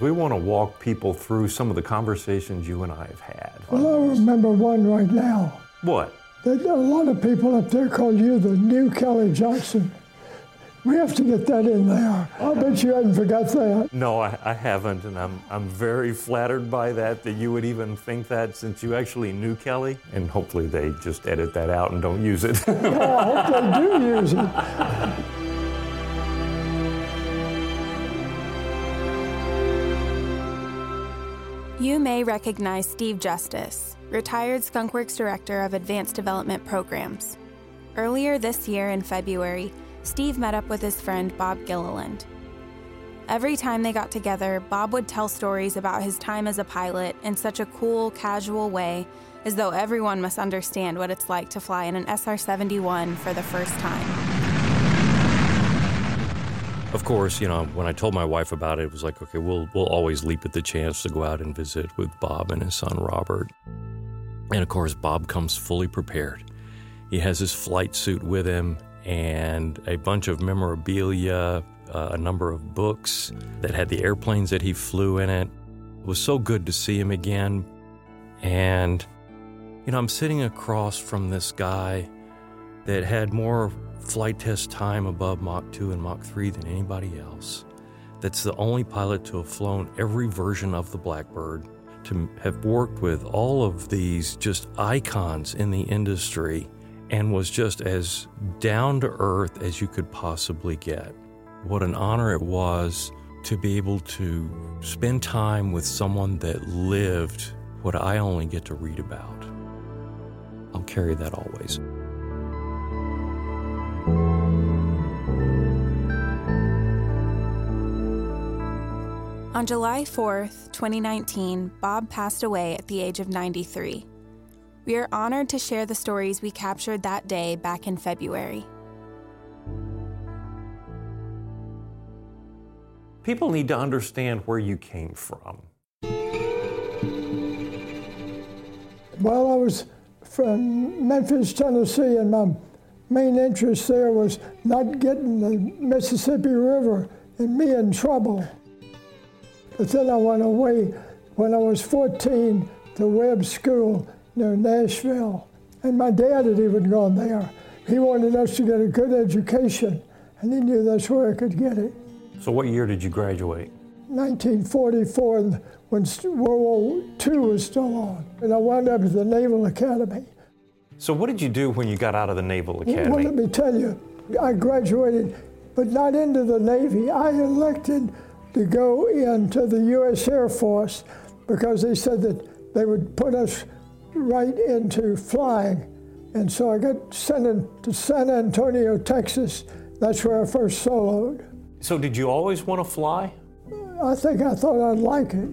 We want to walk people through some of the conversations you and I have had. Well, I remember one right now. What? That a lot of people up there call you the new Kelly Johnson. We have to get that in there. I'll bet you hadn't forgot that. No, I, I, haven't, and I'm, I'm very flattered by that, that you would even think that since you actually knew Kelly. And hopefully they just edit that out and don't use it. no, I hope they do use it. You may recognize Steve Justice, retired Skunkworks Director of Advanced Development Programs. Earlier this year in February, Steve met up with his friend Bob Gilliland. Every time they got together, Bob would tell stories about his time as a pilot in such a cool, casual way, as though everyone must understand what it's like to fly in an SR 71 for the first time. Of course, you know, when I told my wife about it, it was like, okay, we'll, we'll always leap at the chance to go out and visit with Bob and his son Robert. And of course, Bob comes fully prepared. He has his flight suit with him and a bunch of memorabilia, uh, a number of books that had the airplanes that he flew in it. It was so good to see him again. And, you know, I'm sitting across from this guy that had more flight test time above Mach 2 and Mach 3 than anybody else. That's the only pilot to have flown every version of the Blackbird, to have worked with all of these just icons in the industry and was just as down to earth as you could possibly get. What an honor it was to be able to spend time with someone that lived what I only get to read about. I'll carry that always. On July 4th, 2019, Bob passed away at the age of 93. We are honored to share the stories we captured that day back in February. People need to understand where you came from. Well, I was from Memphis, Tennessee, and my main interest there was not getting the Mississippi River and me in trouble. But then I went away when I was 14 to Webb School near Nashville. And my dad had even gone there. He wanted us to get a good education, and he knew that's where I could get it. So, what year did you graduate? 1944, when World War II was still on. And I wound up at the Naval Academy. So, what did you do when you got out of the Naval Academy? Well, let me tell you, I graduated, but not into the Navy. I elected to go into the U.S. Air Force because they said that they would put us right into flying. And so I got sent to San Antonio, Texas. That's where I first soloed. So, did you always want to fly? I think I thought I'd like it.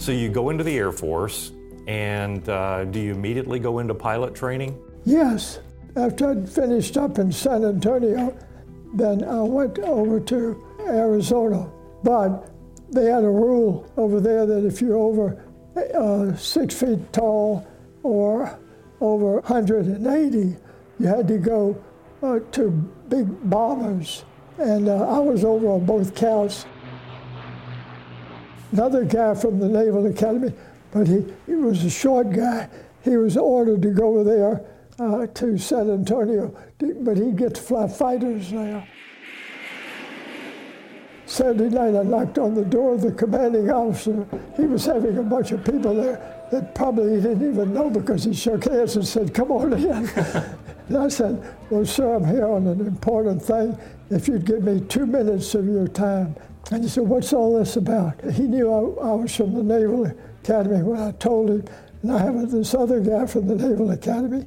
So, you go into the Air Force, and uh, do you immediately go into pilot training? Yes. After I'd finished up in San Antonio, then I went over to Arizona. But they had a rule over there that if you're over uh, six feet tall or over 180, you had to go uh, to big bombers. And uh, I was over on both counts. Another guy from the Naval Academy, but he, he was a short guy. He was ordered to go there uh, to San Antonio, but he'd get fly fighters there. Saturday night, I knocked on the door of the commanding officer. He was having a bunch of people there that probably he didn't even know because he shook hands and said, Come on in. and I said, Well, sir, I'm here on an important thing. If you'd give me two minutes of your time. And he said, What's all this about? He knew I, I was from the Naval Academy when I told him. And I have this other guy from the Naval Academy.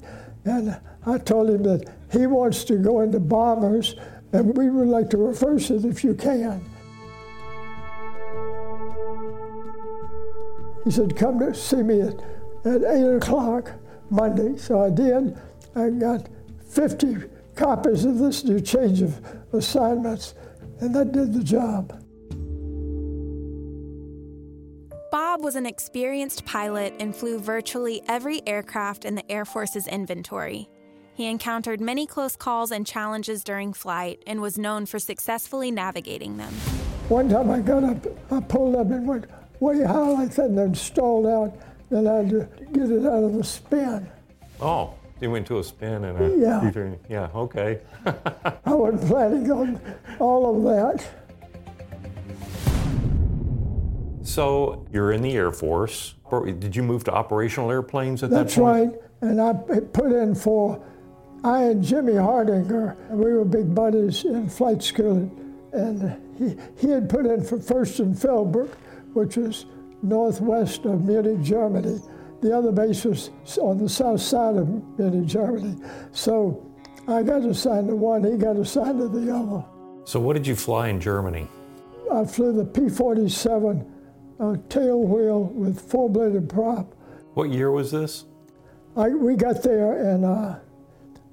And I told him that he wants to go into bombers and we would like to reverse it if you can. He said, come to see me at, at 8 o'clock Monday. So I did. I got 50 copies of this new change of assignments, and that did the job. Bob was an experienced pilot and flew virtually every aircraft in the Air Force's inventory. He encountered many close calls and challenges during flight and was known for successfully navigating them. One time I got up, I pulled up and went way high like that and then stalled out. Then I had to get it out of the spin. Oh, you went to a spin and a Yeah. U-turn. Yeah, okay. I wasn't planning on all of that. So you're in the Air Force. Did you move to operational airplanes at That's that point? That's right. And I put in for, I and Jimmy Hardinger, we were big buddies in flight school. And he, he had put in for first in Fellbrook, which was northwest of Munich, Germany. The other base was on the south side of Munich, Germany. So I got assigned to one, he got assigned to the other. So what did you fly in Germany? I flew the P-47 a tail wheel with four bladed prop. What year was this? I, we got there in uh,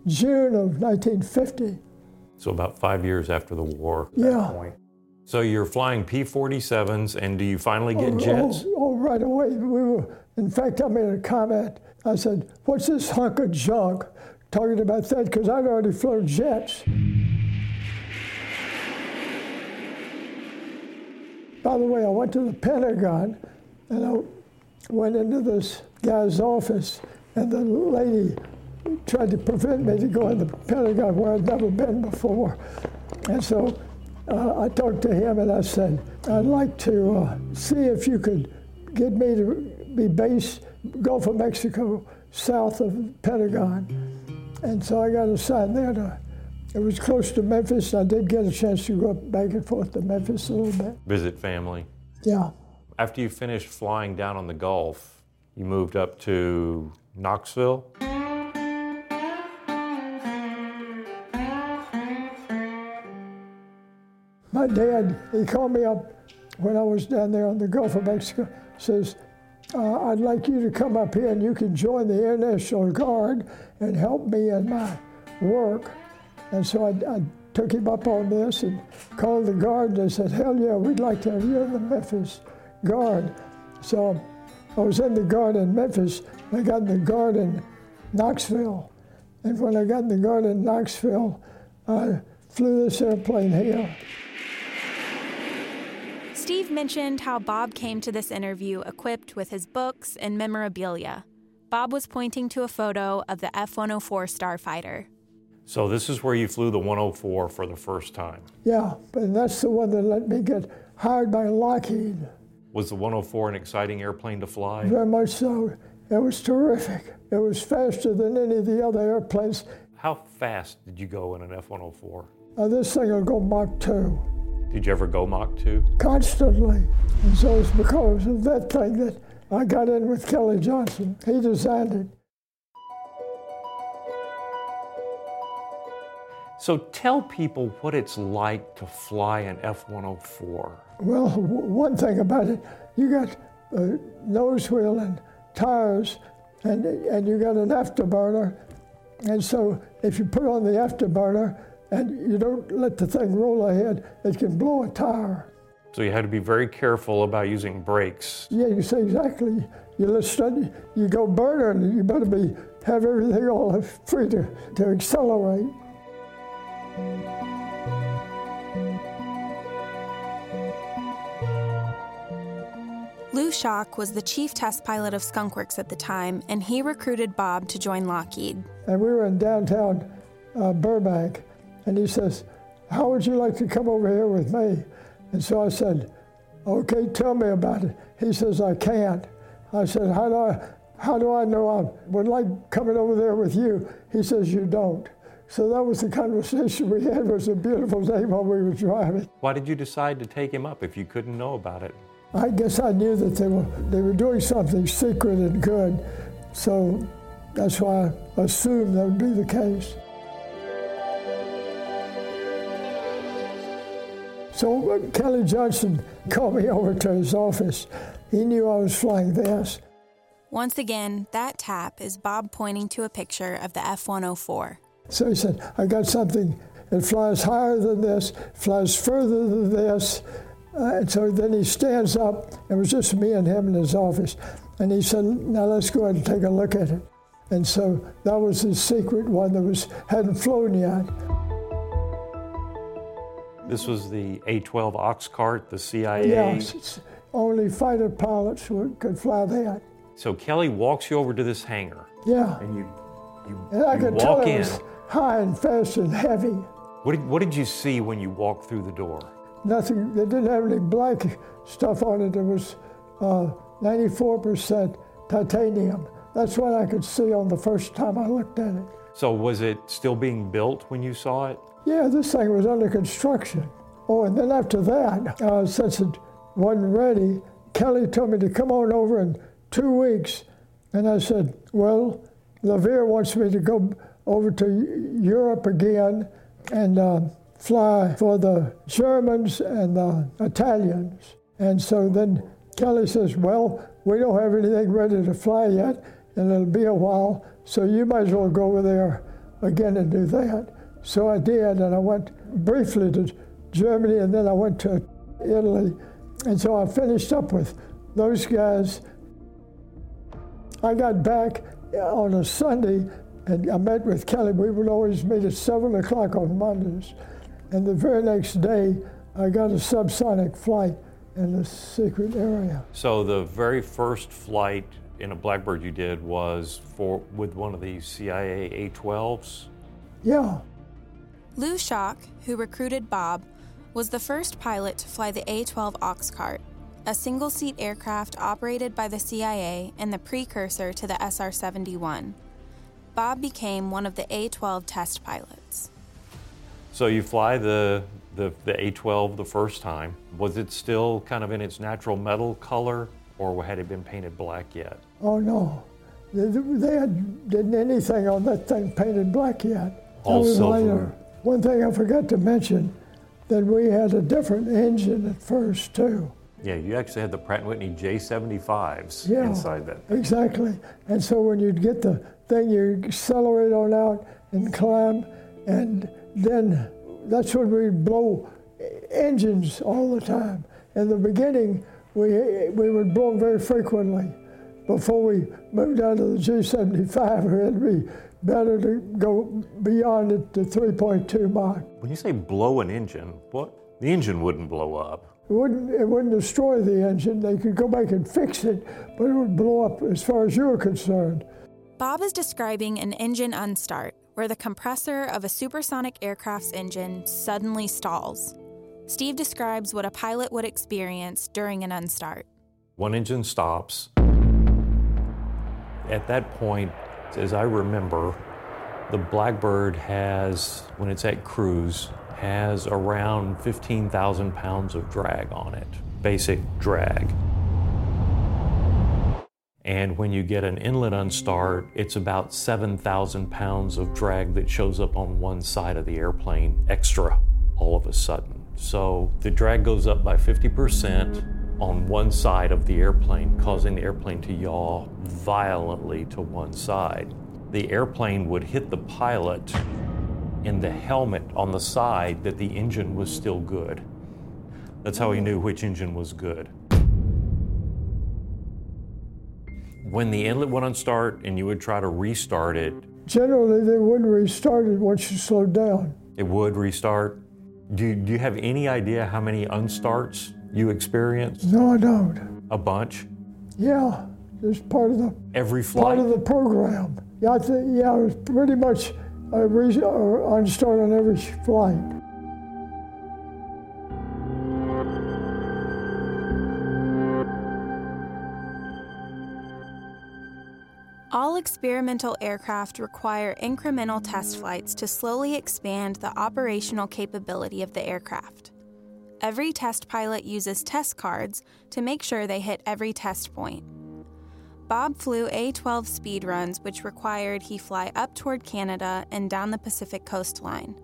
June of 1950. So about five years after the war. yeah. So you're flying P-47s, and do you finally get oh, oh jets? Oh, oh, right away. We were. In fact, I made a comment. I said, "What's this hunk of junk?" Talking about that because I'd already flown jets. By the way, I went to the Pentagon and I went into this guy's office, and the lady tried to prevent me to go in the Pentagon where I'd never been before. And so uh, I talked to him and I said, I'd like to uh, see if you could get me to be based Gulf of Mexico south of the Pentagon. And so I got assigned there to, it was close to Memphis. I did get a chance to go back and forth to Memphis a little bit. Visit family. Yeah. After you finished flying down on the Gulf, you moved up to Knoxville. My dad, he called me up when I was down there on the Gulf of Mexico, says, uh, I'd like you to come up here and you can join the Air National Guard and help me in my work. And so I, I took him up on this and called the Guard and said, hell yeah, we'd like to have you in the Memphis Guard. So I was in the Guard in Memphis. I got in the Guard in Knoxville. And when I got in the Guard in Knoxville, I flew this airplane here. Steve mentioned how Bob came to this interview equipped with his books and memorabilia. Bob was pointing to a photo of the F 104 Starfighter. So this is where you flew the 104 for the first time. Yeah, but that's the one that let me get hired by Lockheed. Was the 104 an exciting airplane to fly? Very much so. It was terrific. It was faster than any of the other airplanes. How fast did you go in an F-104? Uh, this thing will go Mach 2 Did you ever go Mach 2? constantly. And so it's because of that thing that I got in with Kelly Johnson. He designed it. So tell people what it's like to fly an F-104. Well, w- one thing about it, you got a nose wheel and tires, and, and you got an afterburner. And so if you put on the afterburner and you don't let the thing roll ahead, it can blow a tire. So you had to be very careful about using brakes. Yeah, you say exactly. You listen, you go burner, and you better be have everything all free to, to accelerate. Lou Schalk was the chief test pilot of Skunkworks at the time, and he recruited Bob to join Lockheed. And we were in downtown uh, Burbank, and he says, How would you like to come over here with me? And so I said, Okay, tell me about it. He says, I can't. I said, How do I, how do I know I would like coming over there with you? He says, You don't. So that was the conversation we had. It was a beautiful day while we were driving. Why did you decide to take him up if you couldn't know about it? I guess I knew that they were they were doing something secret and good, so that's why I assumed that would be the case. So Kelly Johnson called me over to his office. He knew I was flying this. Once again, that tap is Bob pointing to a picture of the F 104. So he said, I got something that flies higher than this, flies further than this. Uh, and so then he stands up. It was just me and him in his office. And he said, Now let's go ahead and take a look at it. And so that was the secret one that was hadn't flown yet. This was the A-12 Oxcart, the CIA. Yes, only fighter pilots could fly that. So Kelly walks you over to this hangar. Yeah. And you, you, and I you could walk tell it in. was high and fast and heavy. What did, what did you see when you walked through the door? Nothing. They didn't have any black stuff on it. It was uh, 94% titanium. That's what I could see on the first time I looked at it. So was it still being built when you saw it? Yeah, this thing was under construction. Oh, and then after that, uh, since it wasn't ready, Kelly told me to come on over in two weeks. And I said, well, LeVier wants me to go over to Europe again and uh, fly for the Germans and the Italians. And so then Kelly says, well, we don't have anything ready to fly yet, and it'll be a while, so you might as well go over there again and do that. So I did, and I went briefly to Germany, and then I went to Italy. And so I finished up with those guys. I got back on a Sunday, and I met with Kelly. We would always meet at 7 o'clock on Mondays. And the very next day, I got a subsonic flight in the secret area. So the very first flight in a Blackbird you did was for with one of these CIA A-12s? Yeah. Lou Schalk, who recruited Bob, was the first pilot to fly the A-12 Oxcart, a single-seat aircraft operated by the CIA and the precursor to the SR-71. Bob became one of the A-12 test pilots. So you fly the, the, the A-12 the first time. Was it still kind of in its natural metal color, or had it been painted black yet? Oh no, they, they had didn't anything on that thing painted black yet. All that was silver. later. One thing I forgot to mention, that we had a different engine at first too. Yeah, you actually had the Pratt & Whitney J75s Yeah. inside that. Exactly. And so when you'd get the thing, you accelerate on out and climb, and then that's when we'd blow engines all the time. In the beginning, we, we would blow them very frequently. Before we moved on to the G75, it would be better to go beyond it to 3.2 Mach. When you say blow an engine, what? The engine wouldn't blow up. It wouldn't, it wouldn't destroy the engine. They could go back and fix it, but it would blow up as far as you were concerned. Bob is describing an engine unstart, where the compressor of a supersonic aircraft's engine suddenly stalls. Steve describes what a pilot would experience during an unstart. One engine stops. At that point, as I remember, the Blackbird has, when it's at cruise, has around 15,000 pounds of drag on it, basic drag. And when you get an inlet unstart, it's about 7,000 pounds of drag that shows up on one side of the airplane extra all of a sudden. So the drag goes up by 50% on one side of the airplane, causing the airplane to yaw violently to one side. The airplane would hit the pilot in the helmet on the side that the engine was still good. That's how he knew which engine was good. When the inlet went unstart and you would try to restart it, Generally, they wouldn't restart it once you slowed down. it would restart. Do you, do you have any idea how many unstarts you experienced? No, I don't. A bunch? Yeah, it's part of the Every flight? part of the program. Yeah, I think, yeah, it was pretty much a re- unstart on every flight. All experimental aircraft require incremental test flights to slowly expand the operational capability of the aircraft. Every test pilot uses test cards to make sure they hit every test point. Bob flew A 12 speed runs, which required he fly up toward Canada and down the Pacific coastline.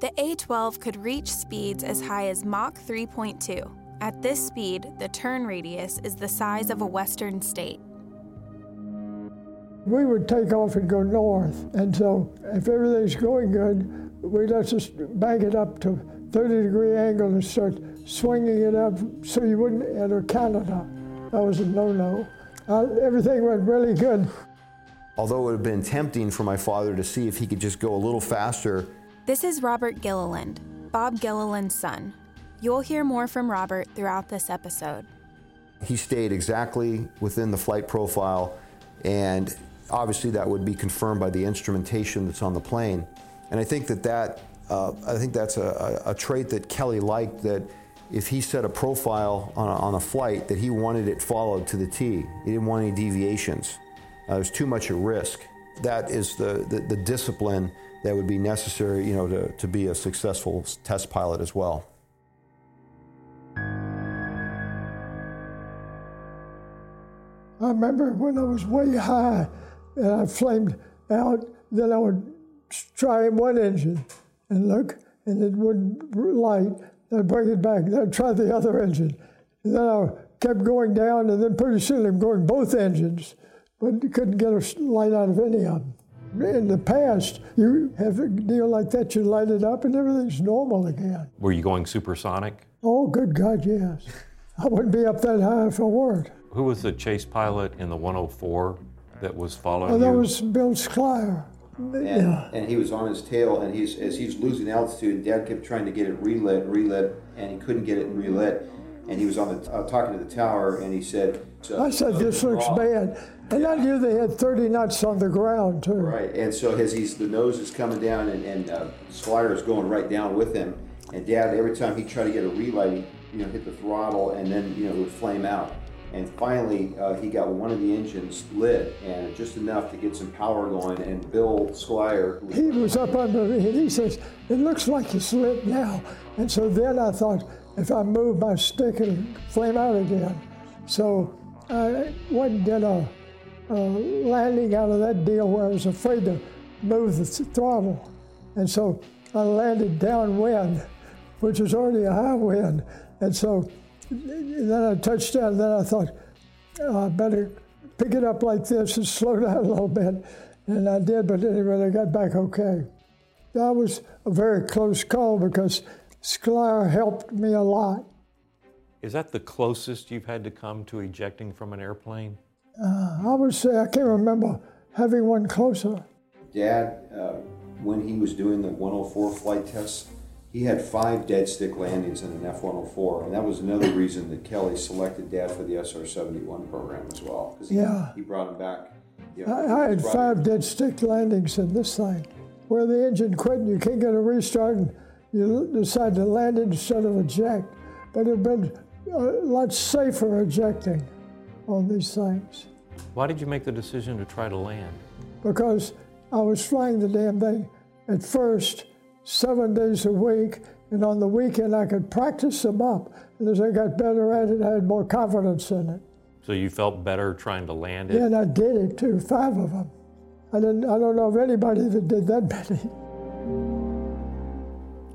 The A 12 could reach speeds as high as Mach 3.2. At this speed, the turn radius is the size of a western state. We would take off and go north, and so if everything's going good, we'd let just bank it up to 30 degree angle and start swinging it up so you wouldn't enter Canada. That was a no-no. Uh, everything went really good. Although it would have been tempting for my father to see if he could just go a little faster. This is Robert Gilliland, Bob Gilliland's son. You'll hear more from Robert throughout this episode. He stayed exactly within the flight profile, and obviously that would be confirmed by the instrumentation that's on the plane. And I think that that uh, I think that's a, a, trait that Kelly liked. That if he set a profile on a, on a, flight, that he wanted it followed to the T. He didn't want any deviations. Uh, there's too much at risk. That is the, the, the discipline that would be necessary, you know, to, to be a successful test pilot as well. I remember when I was way high and I flamed out, then I would try one engine and look, and it wouldn't light. I'd bring it back. Then I'd try the other engine. And then I kept going down, and then pretty soon I'm going both engines, but couldn't get a light out of any of them. In the past, you have a deal like that, you light it up, and everything's normal again. Were you going supersonic? Oh, good God, yes. I wouldn't be up that high if I weren't. Who was the chase pilot in the 104 that was following oh, that you? was Bill Skliar. And, yeah. and he was on his tail, and he's as he's losing altitude, Dad kept trying to get it relit, relit, and he couldn't get it relit. And he was on the uh, talking to the tower, and he said, "I said this looks bad," and I knew they had 30 knots on the ground too. Right, and so as he's the nose is coming down, and, and uh, Skliar is going right down with him, and Dad every time he tried to get a relight, you know, hit the throttle, and then you know it would flame out. And finally, uh, he got one of the engines lit, and just enough to get some power going. And Bill Skliar. He was up under it. He says, "It looks like it's lit now." And so then I thought, if I move my stick, it'll flame out again. So I went and did a, a landing out of that deal where I was afraid to move the throttle, and so I landed downwind, which was already a high wind, and so then I touched down, and then I thought, oh, I better pick it up like this and slow down a little bit. And I did, but anyway, I got back okay. That was a very close call because Skliar helped me a lot. Is that the closest you've had to come to ejecting from an airplane? Uh, I would say I can't remember having one closer. Dad, uh, when he was doing the 104 flight tests, he had five dead stick landings in an F-104, and that was another reason that Kelly selected Dad for the SR-71 program as well. He, yeah, he brought him back. You know, I, I, had five him. dead stick landings in this thing, where the engine quit and you can't get a restart, and you decide to land it instead of eject. But it'd been uh, a lot safer ejecting on these things. Why did you make the decision to try to land? Because I was flying the damn thing at first seven days a week, and on the weekend I could practice them up. And as I got better at it, I had more confidence in it. So you felt better trying to land it? Yeah, and I did it too, five of them. I, didn't, I don't know of anybody that did that many.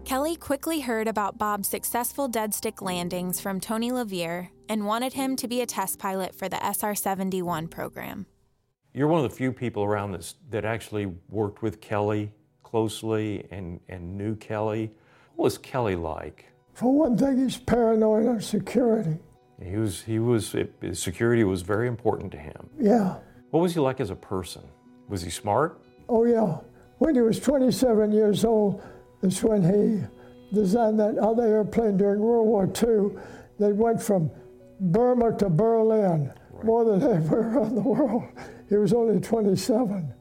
Kelly quickly heard about Bob's successful dead stick landings from Tony LeVier and wanted him to be a test pilot for the SR 71 program. You're one of the few people around this that actually worked with Kelly closely and, and knew Kelly. What was Kelly like? For one thing, he's paranoid on security. He was, he was, it, security was very important to him. Yeah. What was he like as a person? Was he smart? Oh, yeah. When he was 27 years old, that's when he designed that other airplane during World War II that went from Burma to Berlin, right. more than anywhere around the world. He was only 27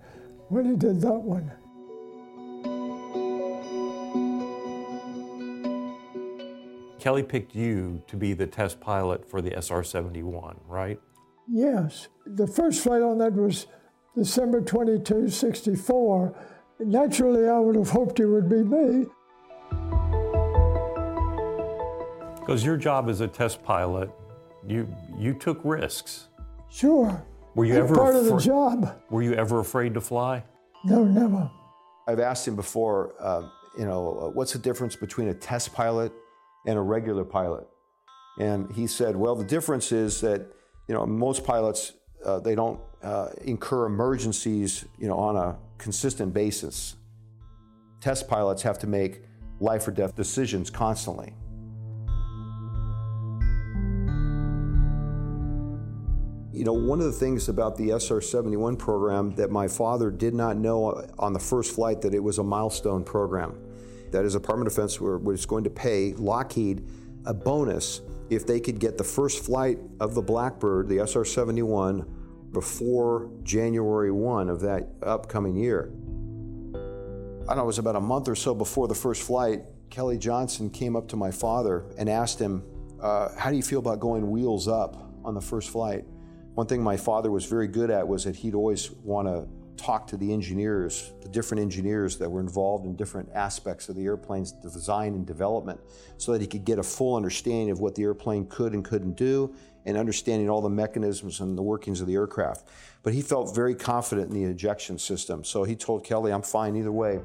when he did that one. Kelly picked you to be the test pilot for the SR 71, right? Yes. The first flight on that was December 22, 64. Naturally, I would have hoped it would be me. Because your job as a test pilot, you, you took risks. Sure. Were you ever part of the job? Were you ever afraid to fly? No, never. I've asked him before, uh, you know, uh, what's the difference between a test pilot and a regular pilot. And he said, well, the difference is that, you know, most pilots, uh, they don't uh, incur emergencies, you know, on a consistent basis. Test pilots have to make life or death decisions constantly. You know, one of the things about the SR 71 program that my father did not know on the first flight that it was a milestone program. That is, Department of Defense was going to pay Lockheed a bonus if they could get the first flight of the Blackbird, the SR 71, before January 1 of that upcoming year. I don't know, it was about a month or so before the first flight. Kelly Johnson came up to my father and asked him, uh, How do you feel about going wheels up on the first flight? One thing my father was very good at was that he'd always want to talk to the engineers, the different engineers that were involved in different aspects of the airplane's design and development, so that he could get a full understanding of what the airplane could and couldn't do and understanding all the mechanisms and the workings of the aircraft. But he felt very confident in the ejection system, so he told Kelly, I'm fine either way.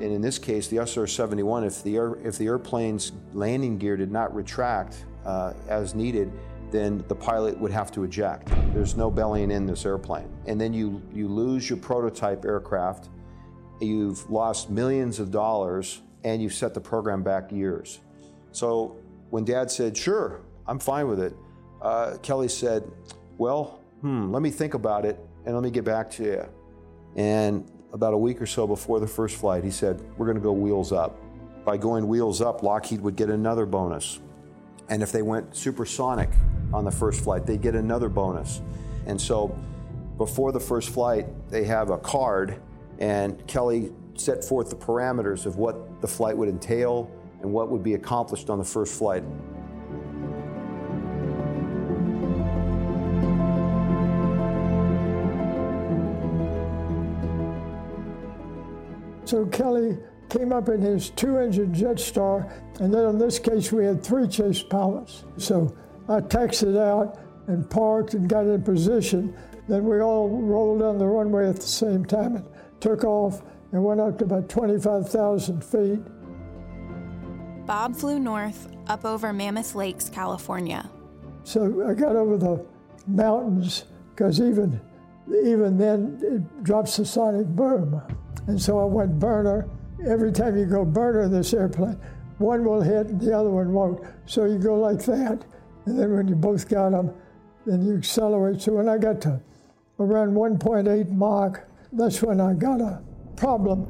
And in this case, the SR-71, if the, if the airplane's landing gear did not retract uh, as needed, then the pilot would have to eject. There's no bellying in this airplane. And then you, you lose your prototype aircraft, you've lost millions of dollars, and you've set the program back years. So when dad said, Sure, I'm fine with it, uh, Kelly said, Well, hmm, let me think about it and let me get back to you. And about a week or so before the first flight, he said, We're going to go wheels up. By going wheels up, Lockheed would get another bonus. And if they went supersonic on the first flight, they get another bonus. And so before the first flight, they have a card, and Kelly set forth the parameters of what the flight would entail and what would be accomplished on the first flight. So Kelly came up in his two-engine Jetstar, and then in this case we had three chase pilots. So I taxied out and parked and got in position. Then we all rolled down the runway at the same time and took off and went up to about 25,000 feet. Bob flew north up over Mammoth Lakes, California. So I got over the mountains because even even then it drops the sonic boom. And so I went burner. Every time you go burner this airplane, one will hit the other one won't. So you go like that. And then when you both got them, then you accelerate. So when I got to around 1.8 Mach, that's when I got a problem.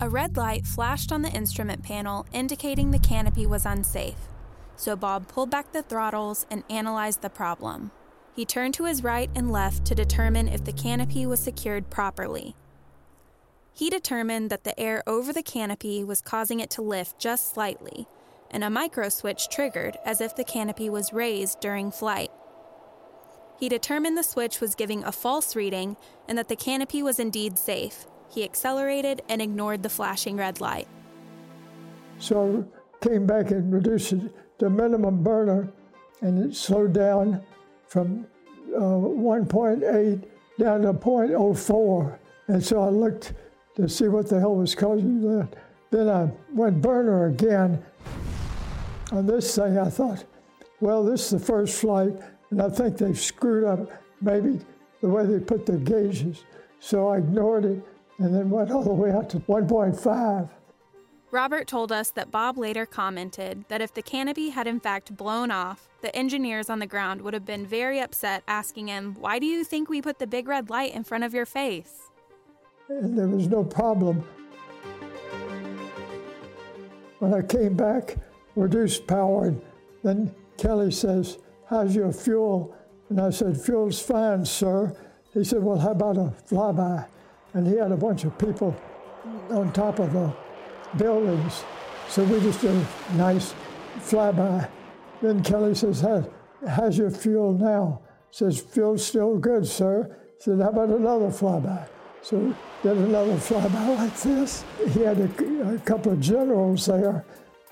A red light flashed on the instrument panel indicating the canopy was unsafe. So Bob pulled back the throttles and analyzed the problem. He turned to his right and left to determine if the canopy was secured properly. He determined that the air over the canopy was causing it to lift just slightly, and a micro switch triggered as if the canopy was raised during flight. He determined the switch was giving a false reading and that the canopy was indeed safe. He accelerated and ignored the flashing red light. So I came back and reduced to minimum burner, and it slowed down from uh, 1.8 down to 0.04. And so I looked to see what the hell was causing that. Then I went burner again. On this thing, I thought, well, this is the first flight, and I think they've screwed up maybe the way they put the gauges. So I ignored it and then went all the way out to 1.5. Robert told us that Bob later commented that if the canopy had in fact blown off, the engineers on the ground would have been very upset, asking him, Why do you think we put the big red light in front of your face? And there was no problem. When I came back, reduced power, and then Kelly says, How's your fuel? And I said, Fuel's fine, sir. He said, Well, how about a flyby? And he had a bunch of people on top of the buildings. So we just did a nice flyby. Then Kelly says, How, How's your fuel now? Says, Fuel's still good, sir. Said, How about another flyby? So did another flyby like this. He had a, a couple of generals there,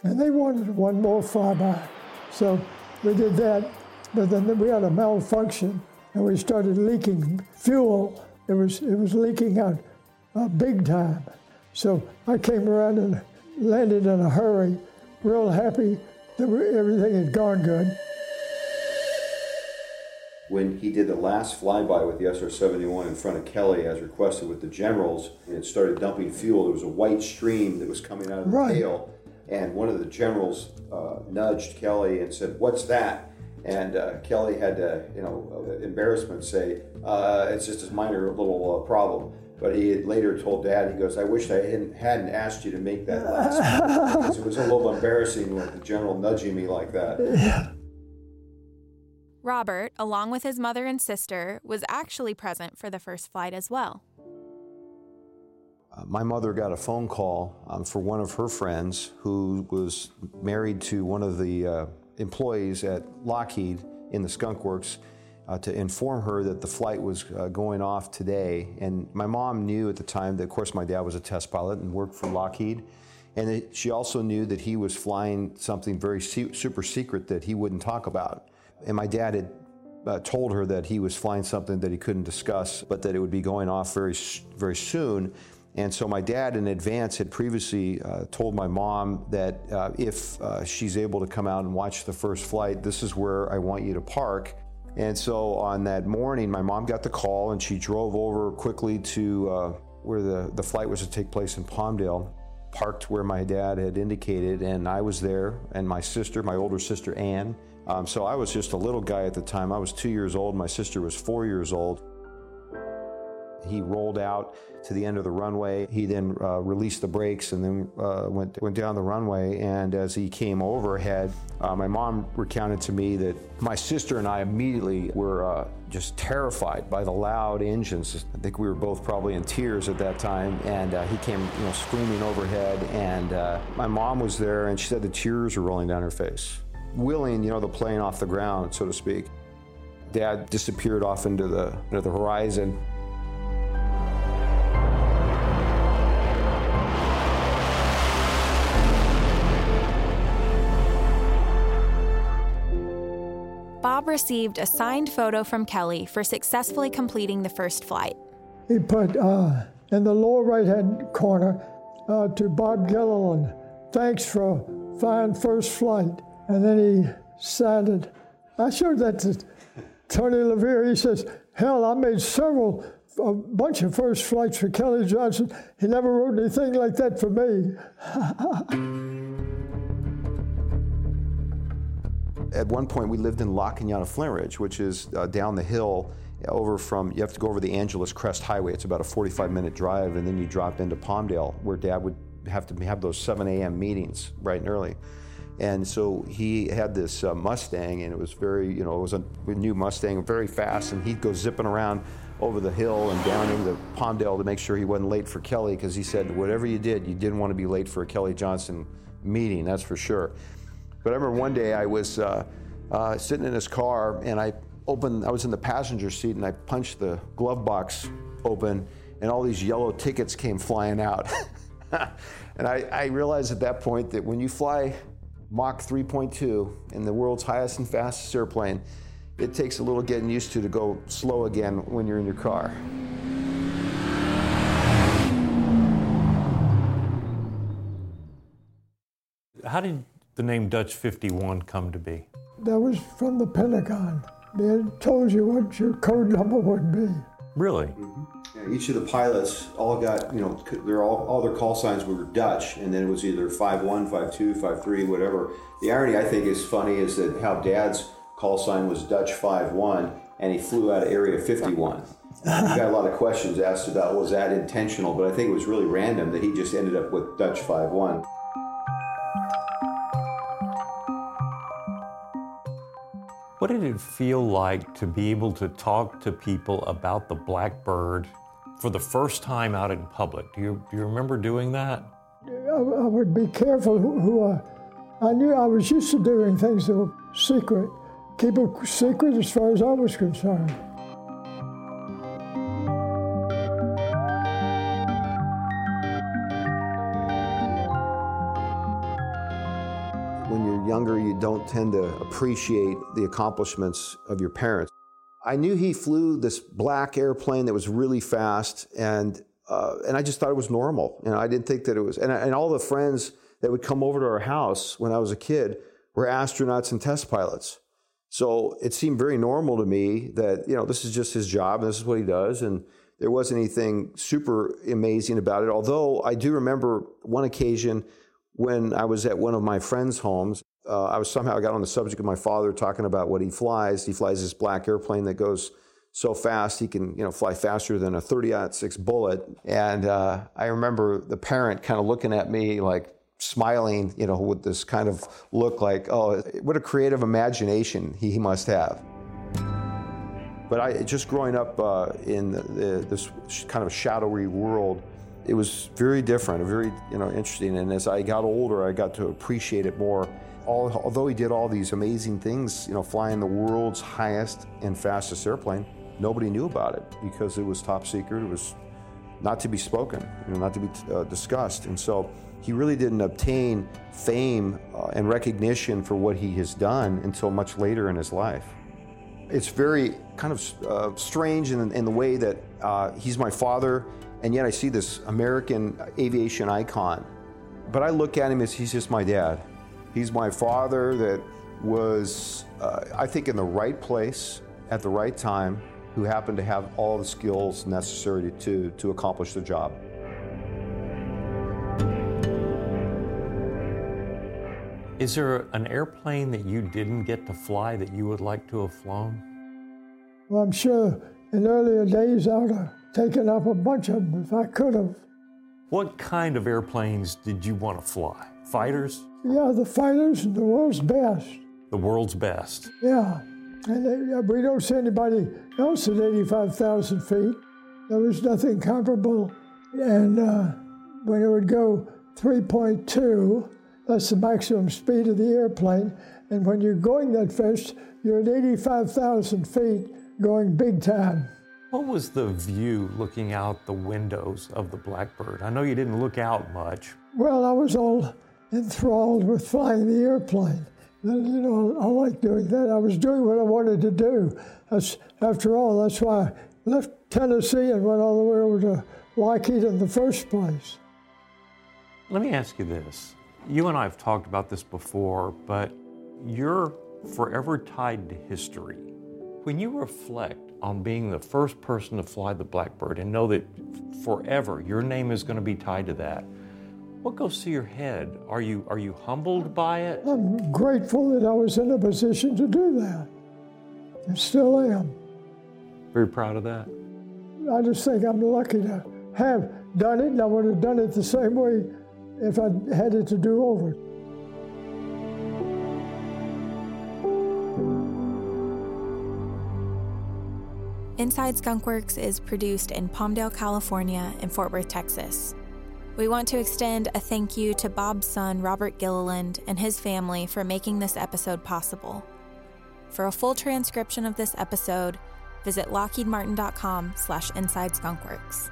and they wanted one more flyby. So we did that, but then we had a malfunction, and we started leaking fuel. It was, it was leaking out uh, big time. So I came around and landed in a hurry, real happy that everything had gone good. When he did the last flyby with the SR 71 in front of Kelly, as requested with the generals, and it started dumping fuel, there was a white stream that was coming out of the Right. tail. and one of the generals uh, nudged Kelly and said, "What's that?" And uh, Kelly had to, you know, embarrassment say, uh, "It's just a minor little uh, problem." But he had later told Dad, he goes, "I wish I hadn't, hadn't asked you to make that last because it was a little embarrassing with the general nudging me like that." Robert, along with his mother and sister, was actually present for the first flight as well. Uh, my mother got a phone call um, for one of her friends who was married to one of the uh, employees at Lockheed in the Skunk Works uh, to inform her that the flight was uh, going off today. And my mom knew at the time that, of course, my dad was a test pilot and worked for Lockheed. And it, she also knew that he was flying something very se- super secret that he wouldn't talk about. And my dad had uh, told her that he was flying something that he couldn't discuss, but that it would be going off very, very soon. And so my dad, in advance, had previously uh, told my mom that uh, if uh, she's able to come out and watch the first flight, this is where I want you to park. And so on that morning, my mom got the call and she drove over quickly to uh, where the, the flight was to take place in Palmdale, parked where my dad had indicated, and I was there, and my sister, my older sister Ann, um, so I was just a little guy at the time. I was two years old. My sister was four years old. He rolled out to the end of the runway. He then uh, released the brakes and then uh, went went down the runway. And as he came overhead, uh, my mom recounted to me that my sister and I immediately were uh, just terrified by the loud engines. I think we were both probably in tears at that time. And uh, he came, you know, screaming overhead. And uh, my mom was there, and she said the tears were rolling down her face willing, you know, the plane off the ground, so to speak. Dad disappeared off into the, into the horizon. Bob received a signed photo from Kelly for successfully completing the first flight. He put uh, in the lower right hand corner uh, to Bob Gilliland, thanks for fine first flight. And then he signed I showed that to Tony LeVier. He says, Hell, I made several, a bunch of first flights for Kelly Johnson. He never wrote anything like that for me. At one point, we lived in La Cañada Flintridge, which is uh, down the hill over from, you have to go over the Angeles Crest Highway. It's about a 45 minute drive, and then you drop into Palmdale, where Dad would have to have those 7 a.m. meetings bright and early. And so he had this uh, Mustang, and it was very, you know, it was a new Mustang, very fast, and he'd go zipping around over the hill and down into Palmdale to make sure he wasn't late for Kelly, because he said, whatever you did, you didn't want to be late for a Kelly Johnson meeting, that's for sure. But I remember one day I was uh, uh, sitting in his car, and I opened, I was in the passenger seat, and I punched the glove box open, and all these yellow tickets came flying out. and I, I realized at that point that when you fly Mach 3.2 in the world's highest and fastest airplane, it takes a little getting used to to go slow again when you're in your car. How did the name Dutch 51 come to be? That was from the Pentagon. They had told you what your code number would be. Really? Mm-hmm. Yeah, each of the pilots all got, you know, they're all, all their call signs were Dutch, and then it was either 5-1, 5-2, 5-3, whatever. The irony I think is funny is that how Dad's call sign was Dutch 5-1, and he flew out of Area 51. we got a lot of questions asked about was that intentional, but I think it was really random that he just ended up with Dutch 5-1. What did it feel like to be able to talk to people about the Blackbird for the first time out in public. Do you, do you remember doing that? I, I would be careful who, who uh, I knew I was used to doing things that were secret, keep it secret as far as I was concerned. Tend to appreciate the accomplishments of your parents. I knew he flew this black airplane that was really fast, and uh, and I just thought it was normal. You know, I didn't think that it was. And, and all the friends that would come over to our house when I was a kid were astronauts and test pilots. So it seemed very normal to me that you know this is just his job and this is what he does, and there wasn't anything super amazing about it. Although I do remember one occasion when I was at one of my friends' homes. Uh, I was somehow I got on the subject of my father talking about what he flies. He flies this black airplane that goes so fast he can you know fly faster than a 30-06 bullet. And uh, I remember the parent kind of looking at me like smiling, you know, with this kind of look like, oh, what a creative imagination he, he must have. But I just growing up uh, in the, the, this kind of shadowy world, it was very different, very you know interesting. And as I got older, I got to appreciate it more. All, although he did all these amazing things, you know, flying the world's highest and fastest airplane, nobody knew about it because it was top secret. It was not to be spoken, you know, not to be uh, discussed. And so he really didn't obtain fame uh, and recognition for what he has done until much later in his life. It's very kind of uh, strange in, in, the way that uh, he's my father, and yet I see this American aviation icon. But I look at him as he's just my dad. He's my father that was, uh, I think, in the right place at the right time, who happened to have all the skills necessary to, to accomplish the job. Is there an airplane that you didn't get to fly that you would like to have flown? Well, I'm sure in earlier days I would have taken up a bunch of them if I could have. What kind of airplanes did you want to fly? Fighters? Yeah, the fighters, the world's best. The world's best? Yeah. And they, we don't see anybody else at 85,000 feet. There was nothing comparable. And uh, when it would go 3.2, that's the maximum speed of the airplane. And when you're going that fast, you're at 85,000 feet going big time. What was the view looking out the windows of the Blackbird? I know you didn't look out much. Well, I was all enthralled with flying the airplane. You know, I like doing that. I was doing what I wanted to do. That's, after all, that's why I left Tennessee and went all the way over to Lockheed in the first place. Let me ask you this. You and I have talked about this before, but you're forever tied to history. When you reflect on being the first person to fly the Blackbird and know that forever your name is going to be tied to that, what goes through your head? Are you, are you humbled by it? I'm grateful that I was in a position to do that. and still am. Very proud of that? I just think I'm lucky to have done it, and I would have done it the same way if I had it to do over. Inside Skunkworks is produced in Palmdale, California, and Fort Worth, Texas. We want to extend a thank you to Bob's son, Robert Gilliland, and his family for making this episode possible. For a full transcription of this episode, visit lockheedmartin.com slash inside skunkworks.